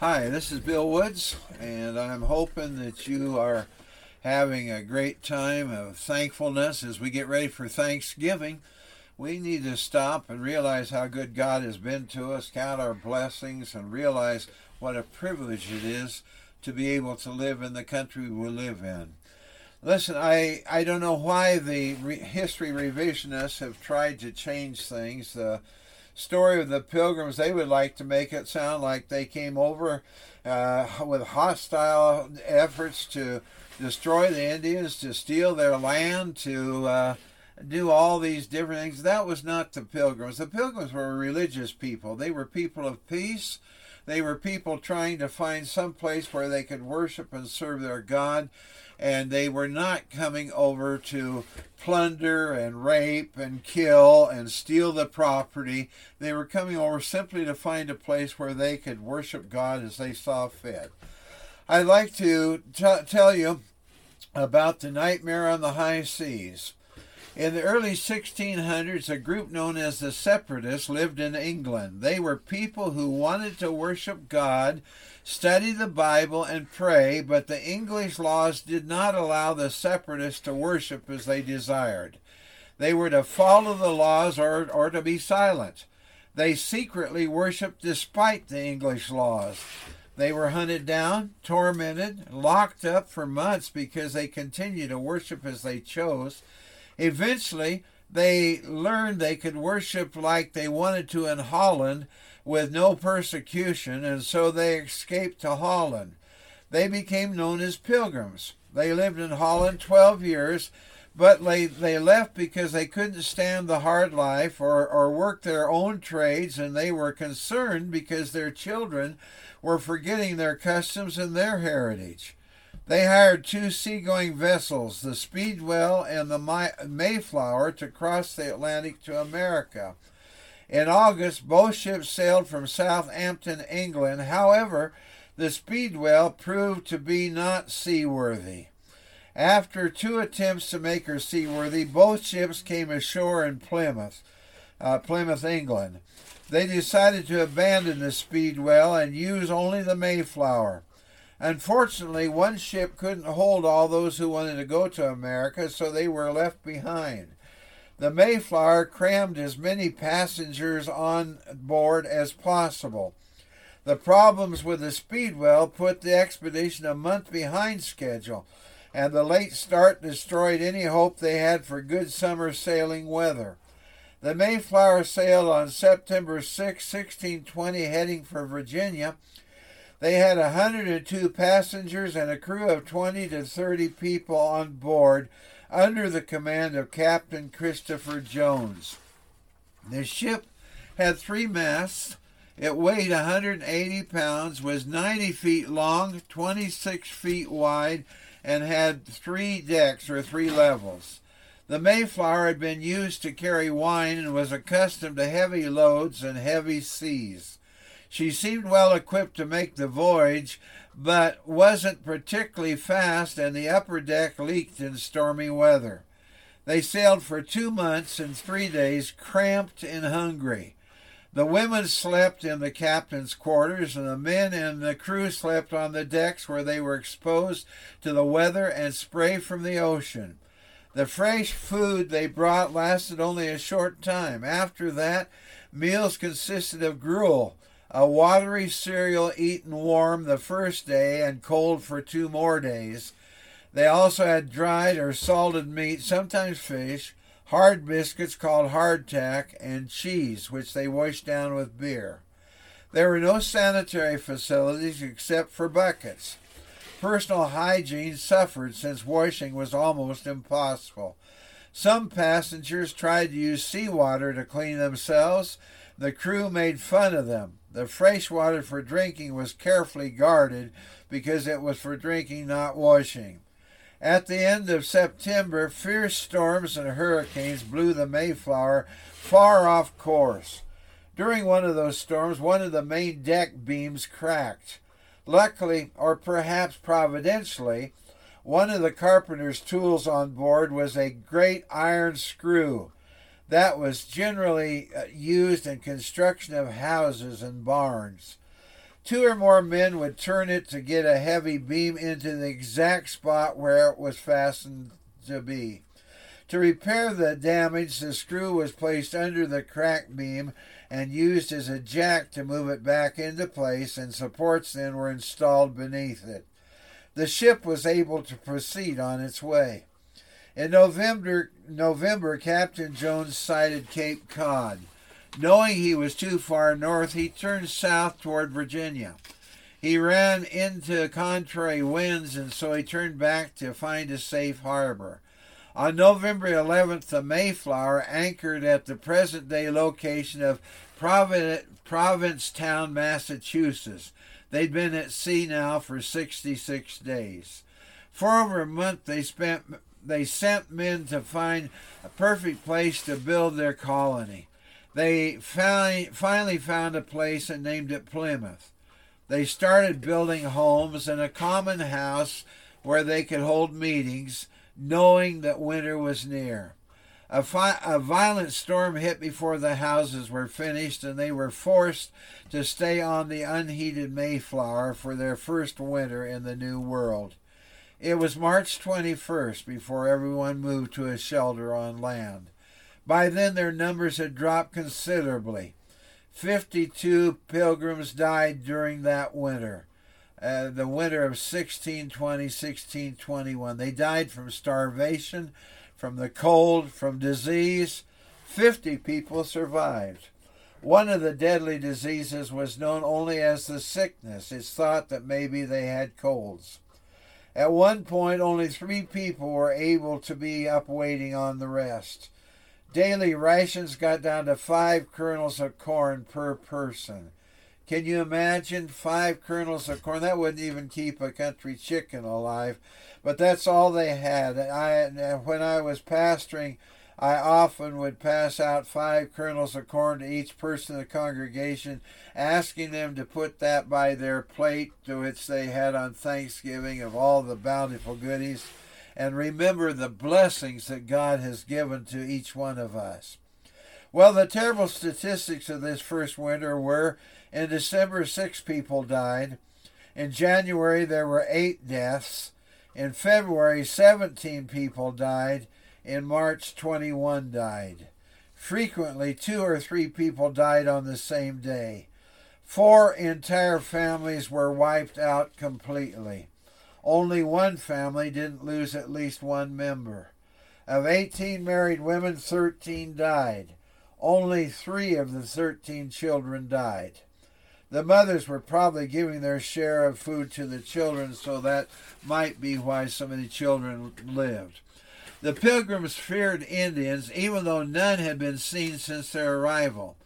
Hi, this is Bill Woods, and I'm hoping that you are having a great time of thankfulness as we get ready for Thanksgiving. We need to stop and realize how good God has been to us, count our blessings, and realize what a privilege it is to be able to live in the country we live in. Listen, I, I don't know why the re- history revisionists have tried to change things. Story of the pilgrims, they would like to make it sound like they came over uh, with hostile efforts to destroy the Indians, to steal their land, to uh, do all these different things. That was not the pilgrims. The pilgrims were religious people, they were people of peace. They were people trying to find some place where they could worship and serve their God and they were not coming over to plunder and rape and kill and steal the property. They were coming over simply to find a place where they could worship God as they saw fit. I'd like to t- tell you about the nightmare on the high seas. In the early 1600s, a group known as the Separatists lived in England. They were people who wanted to worship God study the Bible, and pray, but the English laws did not allow the separatists to worship as they desired. They were to follow the laws or, or to be silent. They secretly worshiped despite the English laws. They were hunted down, tormented, locked up for months because they continued to worship as they chose. Eventually, they learned they could worship like they wanted to in Holland with no persecution, and so they escaped to Holland. They became known as pilgrims. They lived in Holland 12 years, but they, they left because they couldn't stand the hard life or, or work their own trades, and they were concerned because their children were forgetting their customs and their heritage. They hired two seagoing vessels, the Speedwell and the Mayflower, to cross the Atlantic to America. In August, both ships sailed from Southampton, England. However, the Speedwell proved to be not seaworthy. After two attempts to make her seaworthy, both ships came ashore in Plymouth, uh, Plymouth, England. They decided to abandon the Speedwell and use only the Mayflower. Unfortunately, one ship couldn't hold all those who wanted to go to America, so they were left behind. The Mayflower crammed as many passengers on board as possible. The problems with the Speedwell put the expedition a month behind schedule, and the late start destroyed any hope they had for good summer sailing weather. The Mayflower sailed on September 6, 1620, heading for Virginia. They had 102 passengers and a crew of 20 to 30 people on board, under the command of Captain Christopher Jones. The ship had three masts. It weighed 180 pounds, was 90 feet long, 26 feet wide, and had three decks or three levels. The Mayflower had been used to carry wine and was accustomed to heavy loads and heavy seas. She seemed well equipped to make the voyage, but wasn't particularly fast, and the upper deck leaked in stormy weather. They sailed for two months and three days, cramped and hungry. The women slept in the captain's quarters, and the men and the crew slept on the decks where they were exposed to the weather and spray from the ocean. The fresh food they brought lasted only a short time. After that, meals consisted of gruel, a watery cereal eaten warm the first day and cold for two more days. They also had dried or salted meat, sometimes fish, hard biscuits called hardtack, and cheese, which they washed down with beer. There were no sanitary facilities except for buckets. Personal hygiene suffered since washing was almost impossible. Some passengers tried to use seawater to clean themselves. The crew made fun of them. The fresh water for drinking was carefully guarded because it was for drinking, not washing. At the end of September, fierce storms and hurricanes blew the Mayflower far off course. During one of those storms, one of the main deck beams cracked. Luckily, or perhaps providentially, one of the carpenter's tools on board was a great iron screw that was generally uh, used in construction of houses and barns. Two or more men would turn it to get a heavy beam into the exact spot where it was fastened to be. To repair the damage, the screw was placed under the cracked beam and used as a jack to move it back into place, and supports then were installed beneath it. The ship was able to proceed on its way. In November, November, Captain Jones sighted Cape Cod. Knowing he was too far north, he turned south toward Virginia. He ran into contrary winds, and so he turned back to find a safe harbor. On November 11th, the Mayflower anchored at the present day location of Provincetown, Massachusetts. They'd been at sea now for 66 days. For over a month, they spent they sent men to find a perfect place to build their colony. They finally found a place and named it Plymouth. They started building homes and a common house where they could hold meetings, knowing that winter was near. A, fi- a, violent storm hit before the houses were finished, and they were forced to stay on the unheated Mayflower for their first winter in the New World. It was March 21st before everyone moved to a shelter on land. By then, their numbers had dropped considerably. 52 pilgrims died during that winter, uh, the winter of 1620 1621. They died from starvation, from the cold, from disease. 50 people survived. One of the deadly diseases was known only as the sickness. It's thought that maybe they had colds. At one point, only three people were able to be up waiting on the rest. Daily rations got down to five kernels of corn per person. Can you imagine five kernels of corn? That wouldn't even keep a country chicken alive. But that's all they had. I when I was pastoring, I often would pass out five kernels of corn to each person in the congregation, asking them to put that by their plate to which they had on Thanksgiving of all the bountiful goodies and remember the blessings that God has given to each one of us. Well, the terrible statistics of this first winter were in December, six people died. In January, there were eight deaths. In February, 17 people died. In March, 21 died. Frequently, two or three people died on the same day. Four entire families were wiped out completely. Only one family didn't lose at least one member. Of 18 married women, 13 died. Only three of the 13 children died. The mothers were probably giving their share of food to the children, so that might be why so many children lived. The pilgrims feared Indians, even though none had been seen since their arrival.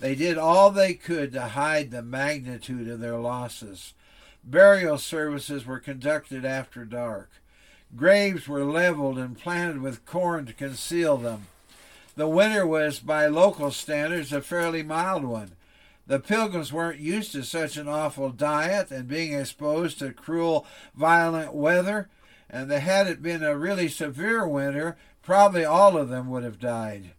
They did all they could to hide the magnitude of their losses. Burial services were conducted after dark. Graves were leveled and planted with corn to conceal them. The winter was, by local standards, a fairly mild one. The pilgrims weren't used to such an awful diet and being exposed to cruel, violent weather, and had it been a really severe winter, probably all of them would have died.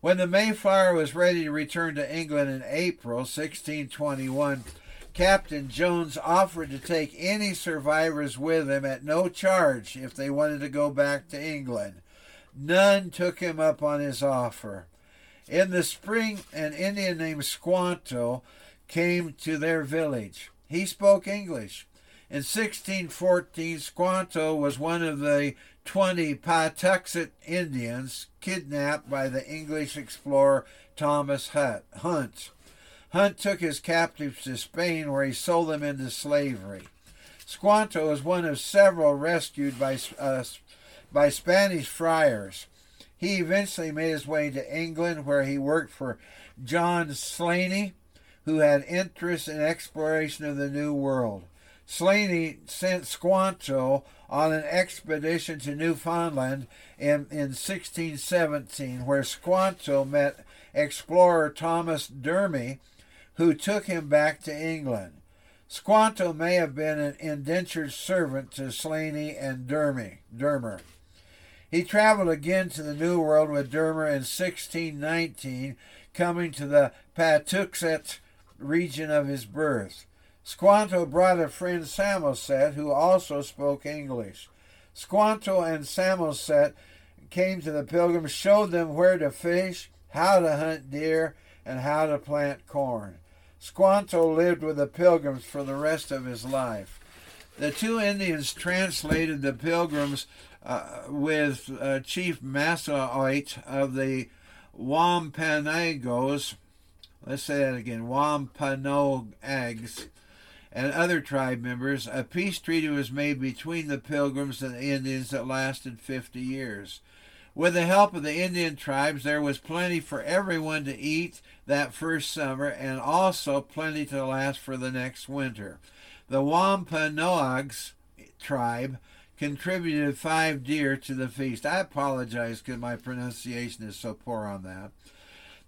When the Mayflower was ready to return to England in April 1621, Captain Jones offered to take any survivors with him at no charge if they wanted to go back to England. None took him up on his offer. In the spring, an Indian named Squanto came to their village. He spoke English. In 1614, Squanto was one of the 20 Patuxet Indians kidnapped by the English explorer Thomas Hunt. Hunt took his captives to Spain, where he sold them into slavery. Squanto was one of several rescued by, uh, by Spanish friars. He eventually made his way to England, where he worked for John Slaney, who had interest in exploration of the New World. Slaney sent Squanto on an expedition to Newfoundland in, in 1617, where Squanto met explorer Thomas Dermy, who took him back to England. Squanto may have been an indentured servant to Slaney and Dermy, Dermer. He traveled again to the New World with Dermer in 1619, coming to the Patuxet region of his birth. Squanto brought a friend Samoset who also spoke English. Squanto and Samoset came to the pilgrims, showed them where to fish, how to hunt deer, and how to plant corn. Squanto lived with the pilgrims for the rest of his life. The two Indians translated the pilgrims uh, with uh, Chief Massaoit of the Wampanoags, let's say that again, Wampanoags, and other tribe members. A peace treaty was made between the pilgrims and the Indians that lasted 50 years. With the help of the Indian tribes, there was plenty for everyone to eat that first summer and also plenty to last for the next winter. The Wampanoags tribe contributed five deer to the feast. I apologize because my pronunciation is so poor on that.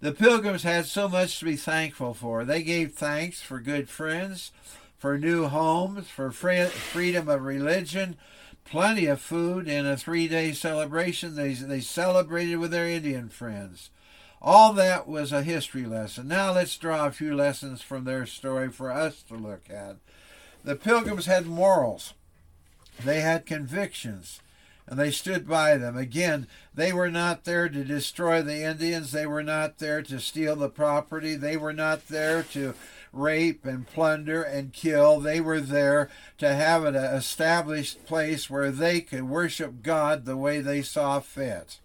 The pilgrims had so much to be thankful for. They gave thanks for good friends, for new homes, for freedom of religion, plenty of food, and a three day celebration. They, they celebrated with their Indian friends. All that was a history lesson. Now let's draw a few lessons from their story for us to look at. The pilgrims had morals, they had convictions, and they stood by them. Again, they were not there to destroy the Indians, they were not there to steal the property, they were not there to rape and plunder and kill. They were there to have an established place where they could worship God the way they saw fit.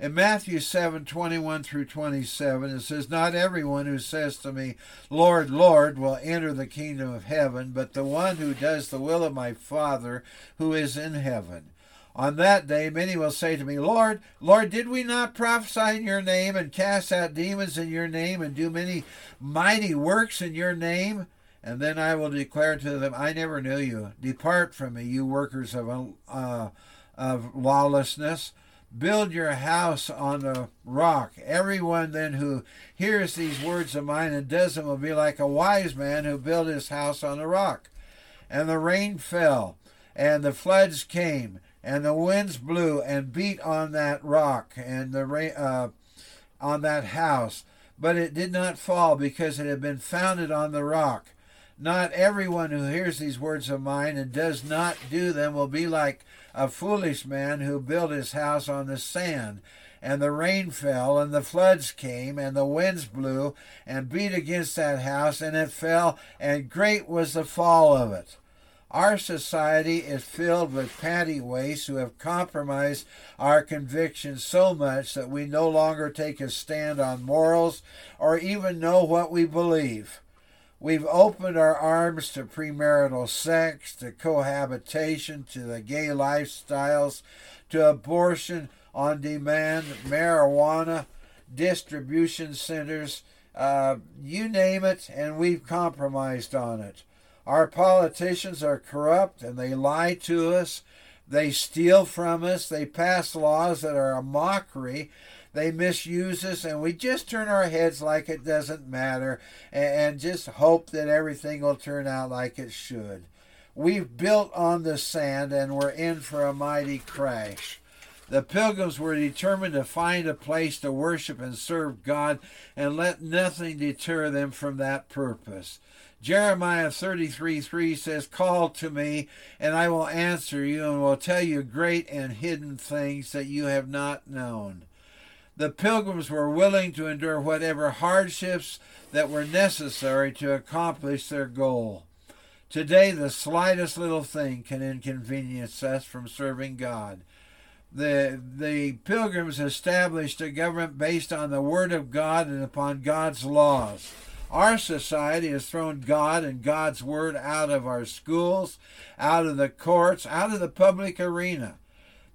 In Matthew 7 21 through 27, it says, Not everyone who says to me, Lord, Lord, will enter the kingdom of heaven, but the one who does the will of my Father who is in heaven. On that day, many will say to me, Lord, Lord, did we not prophesy in your name and cast out demons in your name and do many mighty works in your name? And then I will declare to them, I never knew you. Depart from me, you workers of, uh, of lawlessness. Build your house on the rock. Everyone then who hears these words of mine and does them will be like a wise man who built his house on the rock. And the rain fell, and the floods came and the winds blew and beat on that rock and the rain, uh, on that house, but it did not fall because it had been founded on the rock. Not everyone who hears these words of mine and does not do them will be like a foolish man who built his house on the sand. And the rain fell, and the floods came, and the winds blew and beat against that house, and it fell, and great was the fall of it. Our society is filled with patty pantywaists who have compromised our convictions so much that we no longer take a stand on morals or even know what we believe. We've opened our arms to premarital sex, to cohabitation, to the gay lifestyles, to abortion on demand, marijuana, distribution centers, uh, you name it, and we've compromised on it. Our politicians are corrupt and they lie to us. They steal from us. They pass laws that are a mockery. They misuse us, and we just turn our heads like it doesn't matter and just hope that everything will turn out like it should. We've built on the sand and we're in for a mighty crash. The pilgrims were determined to find a place to worship and serve God and let nothing deter them from that purpose. Jeremiah 33 3 says, Call to me, and I will answer you, and will tell you great and hidden things that you have not known. The pilgrims were willing to endure whatever hardships that were necessary to accomplish their goal. Today, the slightest little thing can inconvenience us from serving God. The, the pilgrims established a government based on the Word of God and upon God's laws. Our society has thrown God and God's Word out of our schools, out of the courts, out of the public arena.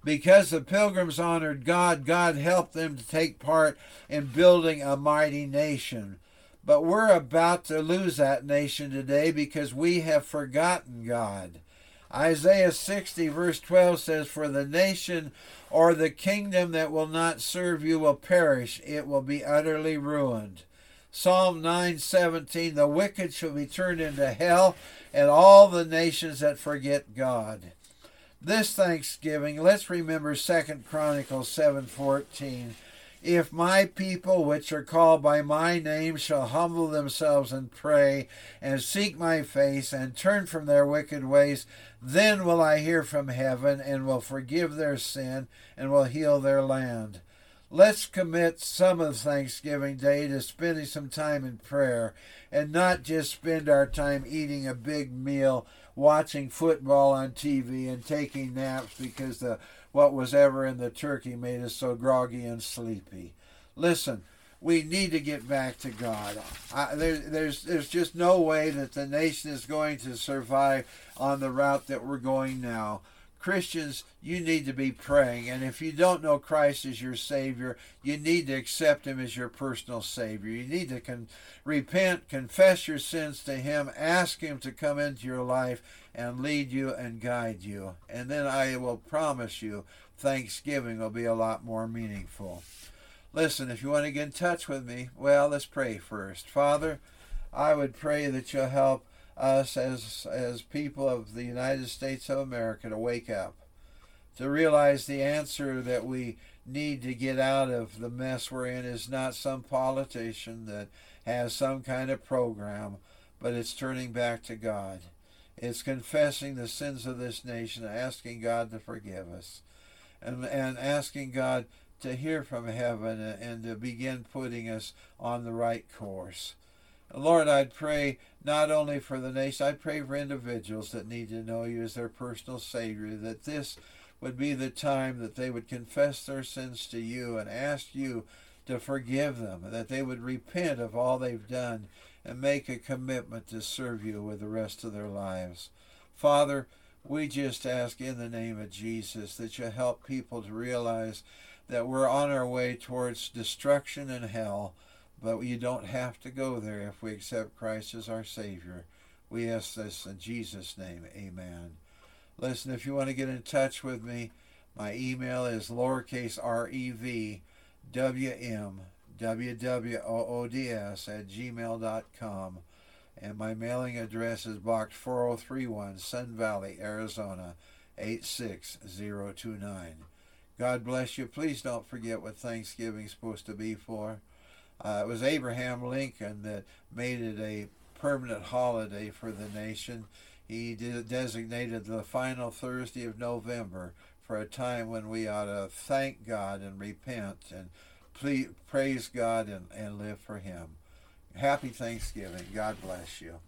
Because the pilgrims honored God, God helped them to take part in building a mighty nation. But we're about to lose that nation today because we have forgotten God. Isaiah 60, verse 12 says, For the nation or the kingdom that will not serve you will perish, it will be utterly ruined. Psalm 9:17 The wicked shall be turned into hell and all the nations that forget God. This Thanksgiving, let's remember Second Chronicles 7:14. If my people, which are called by my name, shall humble themselves and pray, and seek my face, and turn from their wicked ways, then will I hear from heaven, and will forgive their sin, and will heal their land. Let's commit some of Thanksgiving Day to spending some time in prayer and not just spend our time eating a big meal, watching football on TV, and taking naps because the what was ever in the turkey made us so groggy and sleepy. Listen, we need to get back to God. I, there, there's, there's just no way that the nation is going to survive on the route that we're going now. Christians, you need to be praying. And if you don't know Christ as your Savior, you need to accept Him as your personal Savior. You need to con- repent, confess your sins to Him, ask Him to come into your life and lead you and guide you. And then I will promise you, Thanksgiving will be a lot more meaningful. Listen, if you want to get in touch with me, well, let's pray first. Father, I would pray that you'll help us as as people of the United States of America to wake up, to realize the answer that we need to get out of the mess we're in is not some politician that has some kind of program, but it's turning back to God. It's confessing the sins of this nation, asking God to forgive us, and, and asking God to hear from heaven and, to begin putting us on the right course. Lord, I'd pray not only for the nation, I pray for individuals that need to know you as their personal Savior, that this would be the time that they would confess their sins to you and ask you to forgive them, that they would repent of all they've done and make a commitment to serve you with the rest of their lives. Father, we just ask in the name of Jesus that you help people to realize that we're on our way towards destruction and hell, but you don't have to go there if we accept Christ as our Savior. We ask this in Jesus' name. Amen. Listen, if you want to get in touch with me, my email is lowercase r e v w m wwoods at gmail.com. And my mailing address is Box 4031, Sun Valley, Arizona 86029. God bless you. Please don't forget what Thanksgiving is supposed to be for. Uh, it was Abraham Lincoln that made it a permanent holiday for the nation. He designated the final Thursday of November for a time when we ought to thank God and repent and praise God and, and live for Him. Happy Thanksgiving. God bless you.